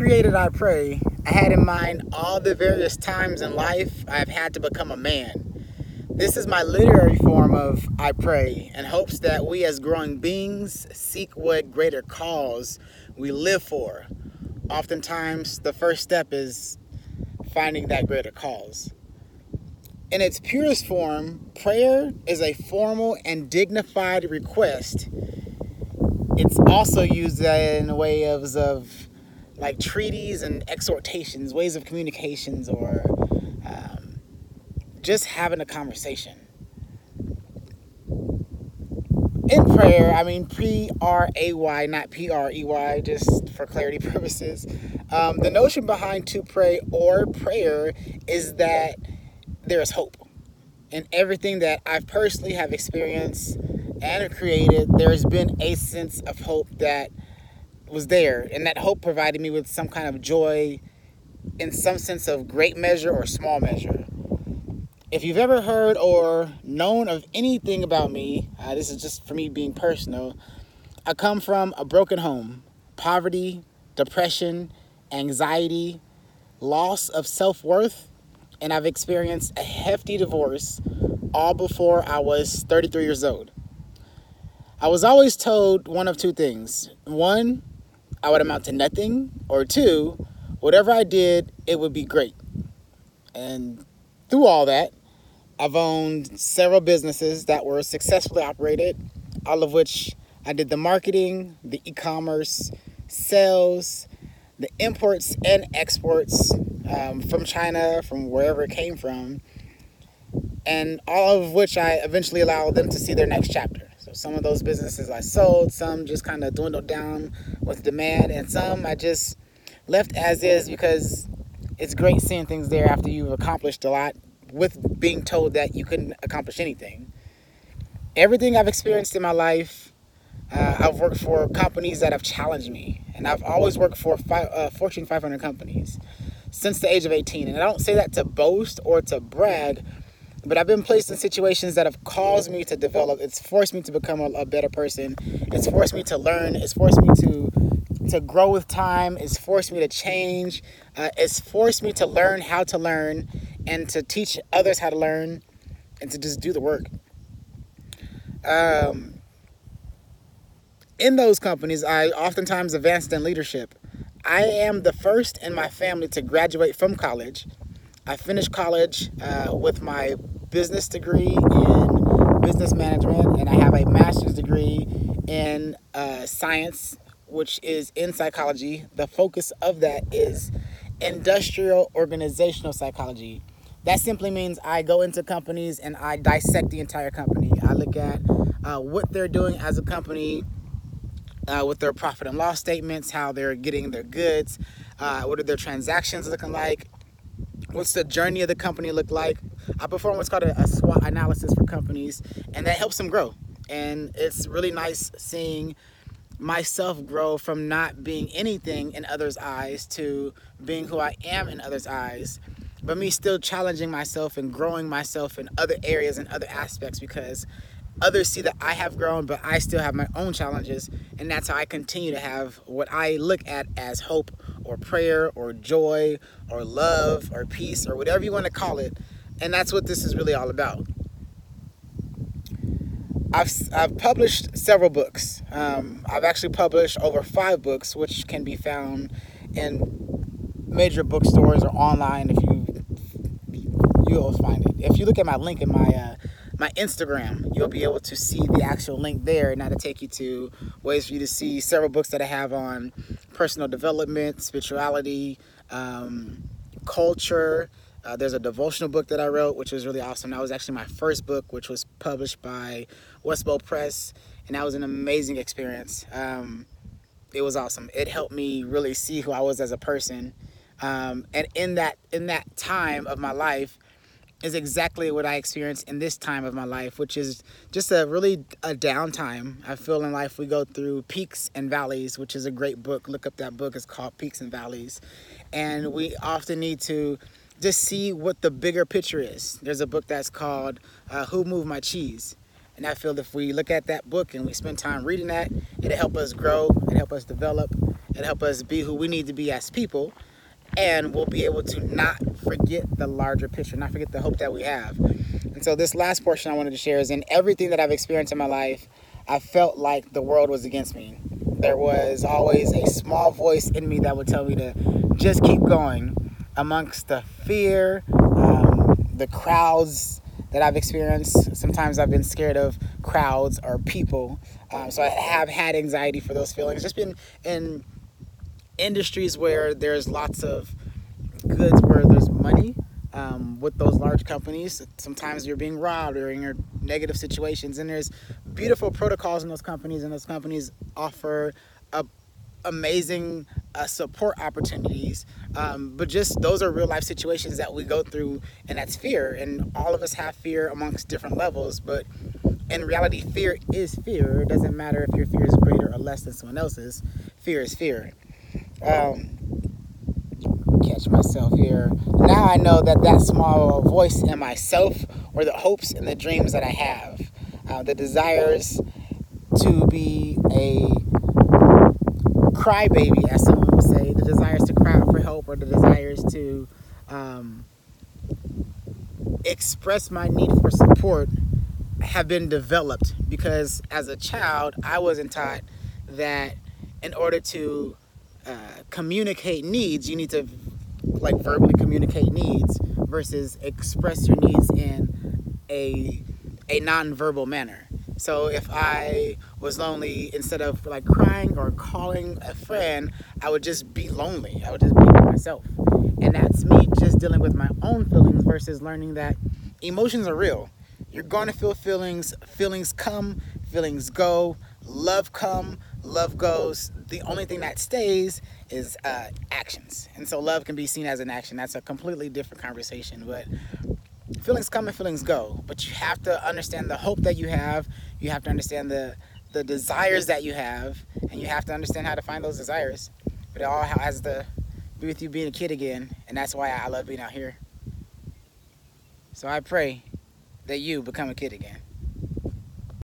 created I Pray, I had in mind all the various times in life I've had to become a man. This is my literary form of I Pray in hopes that we as growing beings seek what greater cause we live for. Oftentimes, the first step is finding that greater cause. In its purest form, prayer is a formal and dignified request. It's also used in a way of, of like treaties and exhortations, ways of communications, or um, just having a conversation. In prayer, I mean P R A Y, not P R E Y, just for clarity purposes. Um, the notion behind to pray or prayer is that there is hope. In everything that I've personally have experienced and have created, there's been a sense of hope that was there, and that hope provided me with some kind of joy in some sense of great measure or small measure. If you've ever heard or known of anything about me, uh, this is just for me being personal. I come from a broken home, poverty, depression, anxiety, loss of self worth, and I've experienced a hefty divorce all before I was 33 years old. I was always told one of two things. One, I would amount to nothing, or two, whatever I did, it would be great. And through all that, I've owned several businesses that were successfully operated, all of which I did the marketing, the e commerce, sales, the imports and exports um, from China, from wherever it came from, and all of which I eventually allowed them to see their next chapter. So some of those businesses I sold, some just kind of dwindled down with demand, and some I just left as is because it's great seeing things there after you've accomplished a lot with being told that you couldn't accomplish anything. Everything I've experienced in my life, uh, I've worked for companies that have challenged me, and I've always worked for fi- uh, Fortune 500 companies since the age of 18. And I don't say that to boast or to brag, but I've been placed in situations that have caused me to develop. It's forced me to become a, a better person. It's forced me to learn. It's forced me to to grow with time. It's forced me to change. Uh, it's forced me to learn how to learn and to teach others how to learn and to just do the work. Um, in those companies, I oftentimes advanced in leadership. I am the first in my family to graduate from college. I finished college uh, with my business degree in business management, and I have a master's degree in uh, science, which is in psychology. The focus of that is industrial organizational psychology. That simply means I go into companies and I dissect the entire company. I look at uh, what they're doing as a company uh, with their profit and loss statements, how they're getting their goods, uh, what are their transactions looking like, what's the journey of the company look like. I perform what's called a, a SWOT analysis for companies, and that helps them grow. And it's really nice seeing myself grow from not being anything in others' eyes to being who I am in others' eyes. But me still challenging myself and growing myself in other areas and other aspects because others see that I have grown, but I still have my own challenges. And that's how I continue to have what I look at as hope or prayer or joy or love or peace or whatever you want to call it. And that's what this is really all about. I've, I've published several books. Um, I've actually published over five books, which can be found in major bookstores or online if you you'll find it. If you look at my link in my uh, my Instagram, you'll be able to see the actual link there, and that'll take you to ways for you to see several books that I have on personal development, spirituality, um, culture. Uh, there's a devotional book that I wrote, which was really awesome. That was actually my first book, which was published by Westbow Press, and that was an amazing experience. Um, it was awesome. It helped me really see who I was as a person, um, and in that in that time of my life, is exactly what I experienced in this time of my life, which is just a really a downtime. I feel in life we go through peaks and valleys, which is a great book. Look up that book. It's called Peaks and Valleys, and we often need to just see what the bigger picture is. There's a book that's called uh, Who Moved My Cheese, and I feel if we look at that book and we spend time reading that, it'll help us grow, it'll help us develop, it'll help us be who we need to be as people. And we'll be able to not forget the larger picture, not forget the hope that we have. And so, this last portion I wanted to share is in everything that I've experienced in my life, I felt like the world was against me. There was always a small voice in me that would tell me to just keep going amongst the fear, um, the crowds that I've experienced. Sometimes I've been scared of crowds or people. Um, so I have had anxiety for those feelings. Just been in industries where there's lots of goods where there's money. Um, with those large companies, sometimes you're being robbed or in your negative situations, and there's beautiful protocols in those companies, and those companies offer a amazing uh, support opportunities. Um, but just those are real life situations that we go through, and that's fear. And all of us have fear amongst different levels. But in reality, fear is fear. It doesn't matter if your fear is greater or less than someone else's. Fear is fear. Um, catch myself here. Now I know that that small voice in myself or the hopes and the dreams that I have, uh, the desires to be a crybaby, as someone would say, the desires to cry out for help or the desires to um, express my need for support have been developed because as a child, I wasn't taught that in order to uh, communicate needs, you need to like verbally communicate needs versus express your needs in a a non-verbal manner. So if I was lonely, instead of like crying or calling a friend, I would just be lonely. I would just be by myself. And that's me just dealing with my own feelings versus learning that emotions are real. You're going to feel feelings. Feelings come, feelings go. Love come, love goes. The only thing that stays is uh, actions. And so love can be seen as an action. That's a completely different conversation. But feelings come and feelings go. But you have to understand the hope that you have. You have to understand the the desires that you have, and you have to understand how to find those desires. But it all has to be with you being a kid again, and that's why I love being out here. So I pray that you become a kid again.